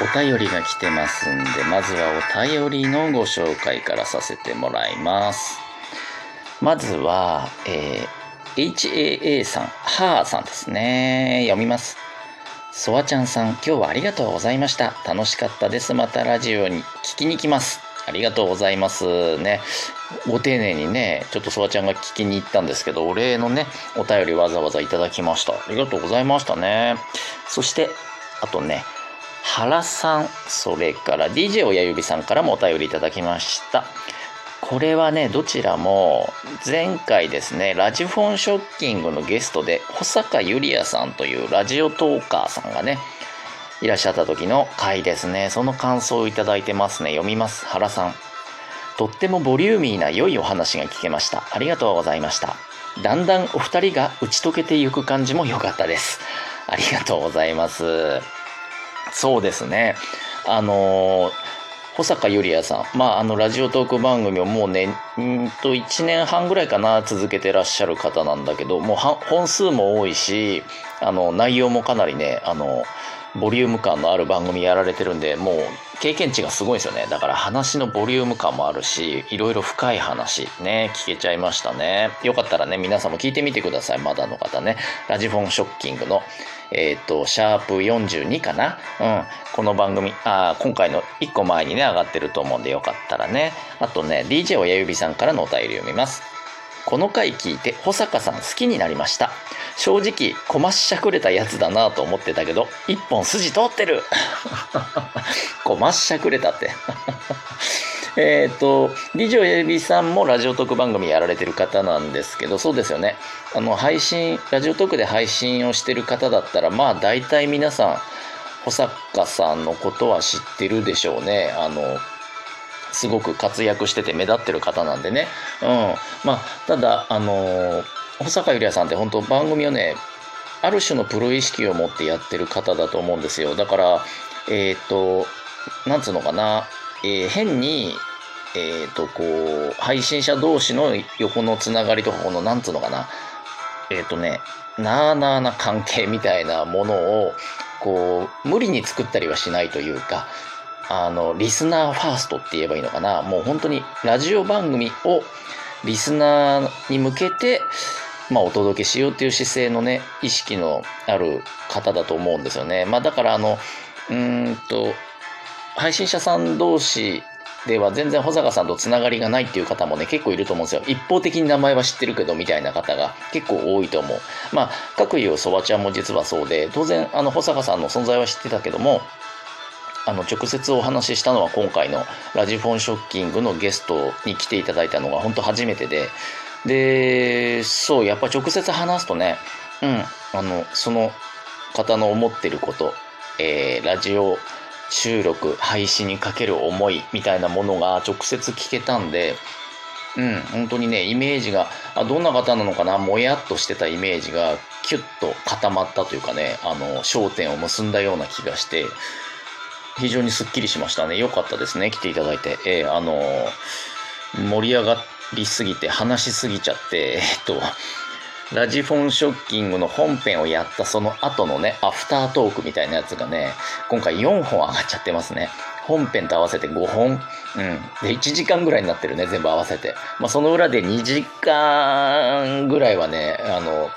お便りが来てますんで、まずはお便りのご紹介からさせてもらいます。まずは、えー HAA さん、はーさんですね。読みます。そわちゃんさん、今日はありがとうございました。楽しかったです。またラジオに聞きに来ます。ありがとうございます。ね。ご丁寧にね、ちょっとそわちゃんが聞きに行ったんですけど、お礼のね、お便りわざわざいただきました。ありがとうございましたね。そして、あとね、原さん、それから DJ 親指さんからもお便りいただきました。これはね、どちらも前回ですね、ラジフォンショッキングのゲストで、保坂ゆりやさんというラジオトーカーさんがね、いらっしゃった時の回ですね。その感想をいただいてますね。読みます。原さん。とってもボリューミーな良いお話が聞けました。ありがとうございました。だんだんお二人が打ち解けていく感じも良かったです。ありがとうございます。そうですね。あのー保坂ゆりやさん、まあ、あのラジオトーク番組をもうねんと1年半ぐらいかな続けてらっしゃる方なんだけどもう本数も多いしあの内容もかなりねあのボリューム感のある番組やられてるんでもう経験値がすごいんですよね。だから話のボリューム感もあるしいろいろ深い話ね聞けちゃいましたね。よかったらね皆さんも聞いてみてください。まだの方ね。ラジフォンショッキングのえっ、とシャープ42かな？うん。この番組あ今回の1個前にね上がってると思うんでよかったらね。あとね DJ 親指さんからのお便り読みます。この回聞いて保坂さん好きになりました。正直こまっしゃくれたやつだなと思ってたけど一本筋通ってる。こまっしゃくれたって。えっと DJ 親指さんもラジオトーク番組やられてる方なんですけどそうですよね。あの配信ラジオトークで配信をしてる方だったらまあ大体皆さん保坂さんのことは知ってるでしょうね。あのすごく活躍してて目立ってる方なんでね。うん。まあただあの保坂ゆりやさんって本当番組をねある種のプロ意識を持ってやってる方だと思うんですよ。だからえっ、となんつうのかな、えー変にえっ、とこう配信者同士の横のつながりとかこのなんつうのかなえっ、とねなあなあな関係みたいなものをこう無理に作ったりはしないというかあのリスナーファーストって言えばいいのかなもう本当にラジオ番組をリスナーに向けて、まあ、お届けしようっていう姿勢のね意識のある方だと思うんですよね。まあ、だからあのうんと配信者さん同士では全然保坂さんとつながりがないっていう方もね結構いると思うんですよ。一方的に名前は知ってるけどみたいな方が結構多いと思う。まあ各有そばちゃんも実はそうで当然あの保坂さんの存在は知ってたけどもあの直接お話ししたのは今回のラジフォンショッキングのゲストに来ていただいたのが本当初めてで。でそうやっぱ直接話すとねうんあのその方の思ってること、えーラジオ収録配信にかける思いみたいなものが直接聞けたんでうん本当にねイメージがあどんな方なのかなもやっとしてたイメージがキュッと固まったというかねあの焦点を結んだような気がして非常にすっきりしましたね。よかったですね。来ていただいて。えーあの盛り上がりすぎて、話しすぎちゃって、えっと、ラジフォンショッキングの本編をやったその後のね、アフタートークみたいなやつがね、今回4本上がっちゃってますね。本編と合わせて5本。うん。で、1時間ぐらいになってるね、全部合わせて。まあ、その裏で2時間ぐらいはね、あの、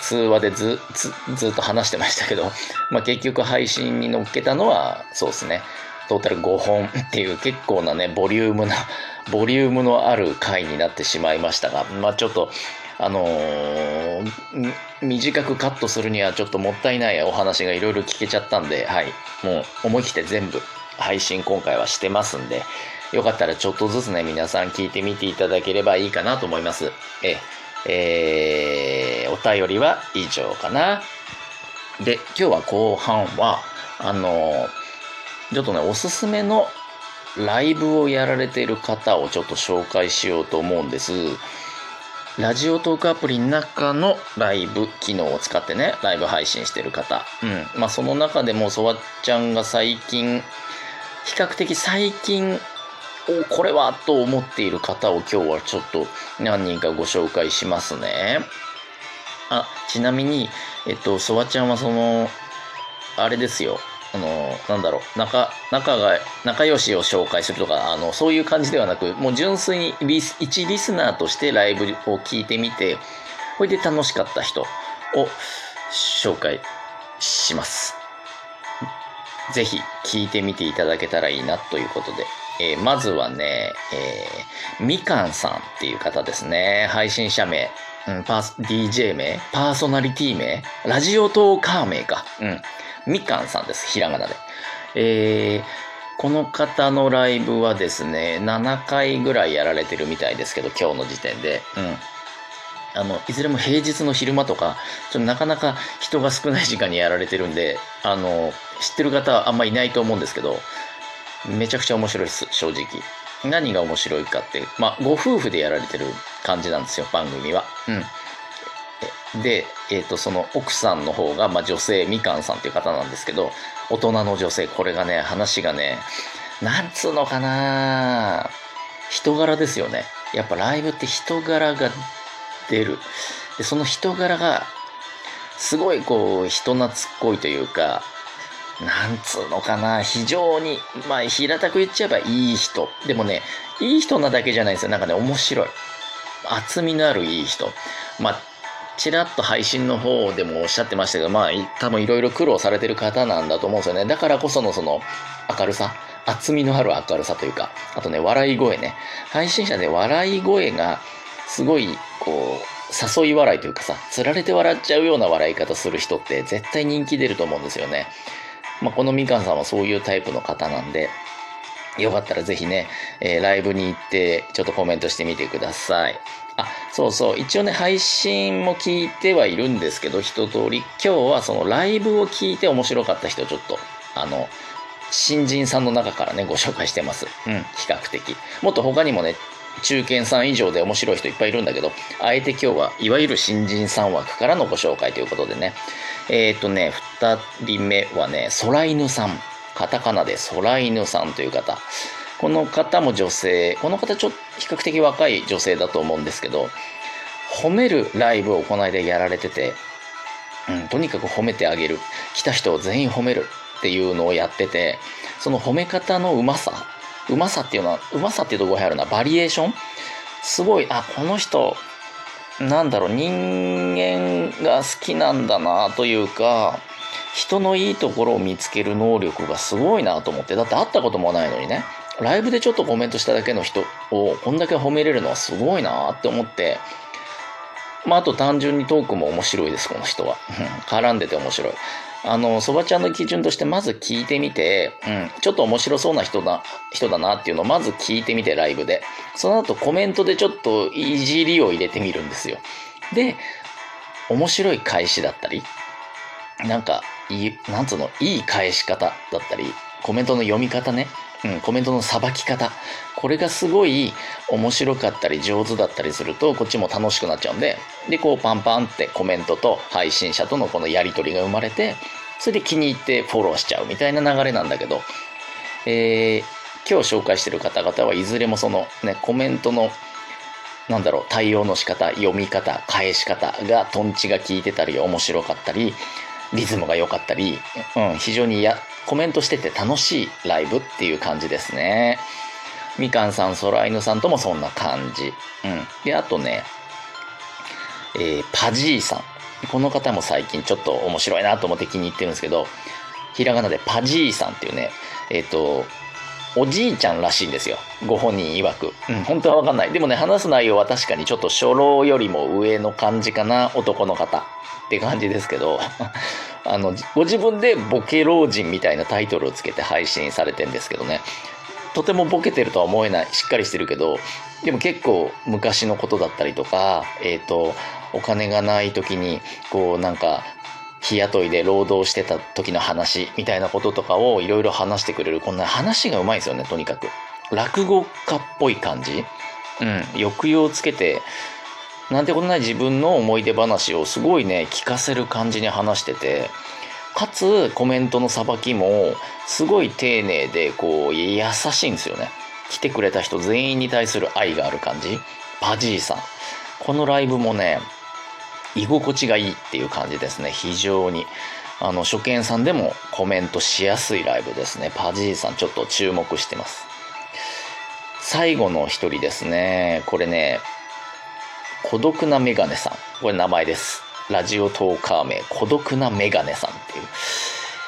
通話でずずずっと話してましたけど、まあ、結局配信に乗っけたのはそうですねトータル5本っていう結構なねボリュームなボリュームのある回になってしまいましたがまあちょっとあのー短くカットするにはちょっともったいないお話がいろいろ聞けちゃったんではい。もう思い切って全部配信今回はしてますんでよかったらちょっとずつね皆さん聞いてみていただければいいかなと思います。ええ。ーお便りは以上かな。で今日は後半はあのちょっとねおすすめのライブをやられている方をちょっと紹介しようと思うんです。ラジオトークアプリの中のライブ機能を使ってねライブ配信してる方。うん。まあその中でもそわちゃんが最近比較的最近おこれはと思っている方を今日はちょっと何人かご紹介しますね。あちなみにえっとそわちゃんはそのあれですよ。あのなんだろう仲仲が仲良しを紹介するとかあのそういう感じではなくもう純粋にリス一リスナーとしてライブを聞いてみてこれで楽しかった人を紹介しますぜひ聞いてみていただけたらいいなということで、えー、まずはね、えー、みかんさんっていう方ですね配信者名うん、パー DJ 名パーソナリティ名ラジオトーカー名か。うん。みかんさんです。ひらがなで。えー、この方のライブはですね、7回ぐらいやられてるみたいですけど、今日の時点で。うん。あの、いずれも平日の昼間とか、ちょっとなかなか人が少ない時間にやられてるんで、あの、知ってる方はあんまいないと思うんですけど、めちゃくちゃ面白いです、正直。何が面白いかって、まあ、ご夫婦でやられてる感じなんですよ、番組は。うん。で、えっ、ー、と、その奥さんの方が、まあ、女性、みかんさんっていう方なんですけど、大人の女性、これがね、話がね、なんつうのかな人柄ですよね。やっぱライブって人柄が出る。で、その人柄が、すごいこう、人懐っこいというか、なんつうのかな、非常に、まあ、平たく言っちゃえばいい人。でもね、いい人なだけじゃないんですよ。なんかね、面白い。厚みのあるいい人。まあ、ちらっと配信の方でもおっしゃってましたけど、まあ、多分いろいろ苦労されてる方なんだと思うんですよね。だからこそのその明るさ、厚みのある明るさというか、あとね、笑い声ね。配信者で笑い声がすごい、こう、誘い笑いというかさ、つられて笑っちゃうような笑い方する人って絶対人気出ると思うんですよね。まあ、このみかんさんはそういうタイプの方なんで、よかったらぜひね、えー、ライブに行ってちょっとコメントしてみてください。あ、そうそう。一応ね、配信も聞いてはいるんですけど、一通り。今日はそのライブを聞いて面白かった人ちょっと、あの、新人さんの中からね、ご紹介してます。うん、比較的。もっと他にもね、中堅さん以上で面白い人いっぱいいるんだけど、あえて今日はいわゆる新人さん枠からのご紹介ということでね。えっ、ー、とね、二人目はね、空犬さん。カタカナで空犬さんという方。この方も女性、この方ちょっと比較的若い女性だと思うんですけど、褒めるライブをこの間やられてて、うん、とにかく褒めてあげる。来た人を全員褒めるっていうのをやってて、その褒め方のうまさ、うまさっていうのは、うまさっていうところあるな、バリエーションすごい、あ、この人、なんだろう、人間が好きなんだなというか、人のいいところを見つける能力がすごいなと思って、だって会ったこともないのにね。ライブでちょっとコメントしただけの人をこんだけ褒めれるのはすごいなって思って、まあ、あと単純にトークも面白いです、この人は。絡んでて面白い。あの、そばちゃんの基準としてまず聞いてみて、うん、ちょっと面白そうな人だ、人だなっていうのをまず聞いてみて、ライブで。その後コメントでちょっといじりを入れてみるんですよ。で、面白い返しだったり、なんか、いい、なんつうの、いい返し方だったり、コメントの読み方ね。うん、コメントのさばき方。これがすごい面白かったり上手だったりすると、こっちも楽しくなっちゃうんで、で、こうパンパンってコメントと配信者とのこのやり取りが生まれて、それで気に入ってフォローしちゃうみたいな流れなんだけど、えー、今日紹介してる方々はいずれもそのね、コメントのなんだろう、対応の仕方、読み方、返し方がトンチが効いてたり、面白かったり、リズムが良かったり、うん、非常にやコメントしてて楽しいライブっていう感じですね。みかんさん、空犬さんともそんな感じ。うん。で、あとね、えー、パジーさん。この方も最近ちょっと面白いなと思って気に入ってるんですけど、ひらがなでパジーさんっていうね、えっ、ー、と、おじいちゃんらしいんですよ。ご本人曰く。うん、本当はわかんない。でもね、話す内容は確かにちょっと初老よりも上の感じかな、男の方。って感じですけど、あの、ご自分でボケ老人みたいなタイトルをつけて配信されてんですけどね。とてもボケてるとは思えない。しっかりしてるけど、でも結構昔のことだったりとか、えっ、ー、と、お金がない時に、こうなんか、日雇いで労働してた時の話みたいなこととかをいろいろ話してくれる。こんな話がうまいですよね、とにかく。落語家っぽい感じうん、抑揚つけて、なんてことない自分の思い出話をすごいね、聞かせる感じに話してて、かつコメントのさばきもすごい丁寧でこう優しいんですよね。来てくれた人全員に対する愛がある感じ。パジーさん。このライブもね、居心地がいいっていう感じですね。非常に。あの初見さんでもコメントしやすいライブですねパジーさんちょっと注目してます最後の一人ですねこれね孤独なメガネさんこれ名前ですラジオトーカー名孤独なメガネさんっ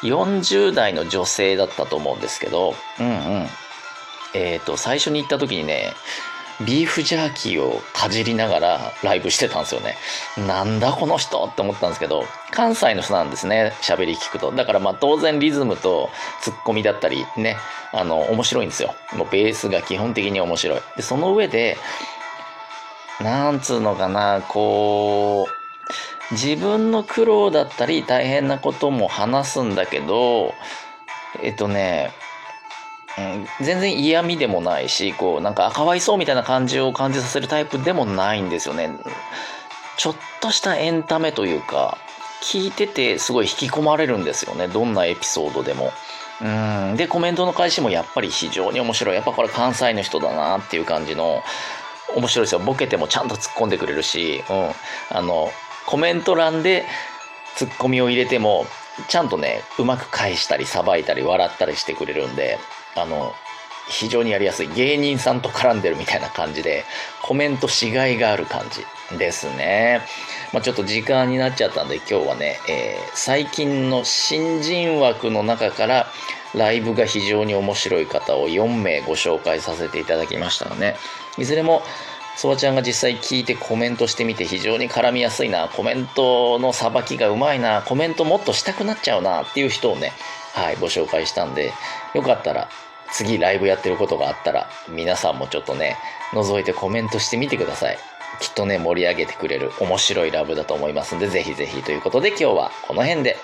ていう40代の女性だったと思うんですけどうんうんえっ、ー、と最初に行った時にねビーフジャーキーをかじりながらライブしてたんですよね。なんだこの人って思ったんですけど、関西の人なんですね、喋り聞くと。だからまあ当然リズムとツッコミだったりね、あの、面白いんですよ。もうベースが基本的に面白い。で、その上で、なんつうのかな、こう、自分の苦労だったり大変なことも話すんだけど、えっとね、うん、全然嫌味でもないしこうなんかかわいそうみたいな感じを感じさせるタイプでもないんですよね。ちょっとしたエンタメというか聞いててすごい引き込まれるんですよね。どんなエピソードでも。うん。でコメントの返しもやっぱり非常に面白い。やっぱこれ関西の人だなっていう感じの面白いですよ。ボケてもちゃんと突っ込んでくれるし、うん、あのコメント欄でツッコミを入れてもちゃんとねうまく返したりさばいたり笑ったりしてくれるんであの非常にやりやすい芸人さんと絡んでるみたいな感じでコメントしがいがある感じですね、まあ、ちょっと時間になっちゃったんで今日はね、えー、最近の新人枠の中からライブが非常に面白い方を4名ご紹介させていただきましたのでいずれもそばちゃんが実際聞いてコメントしてみて非常に絡みやすいなコメントのさばきがうまいなコメントもっとしたくなっちゃうなっていう人をねはいご紹介したんでよかったら次ライブやってることがあったら皆さんもちょっとね覗いてコメントしてみてください。きっとね盛り上げてくれる面白いラブだと思いますんでぜひぜひということで今日はこの辺で。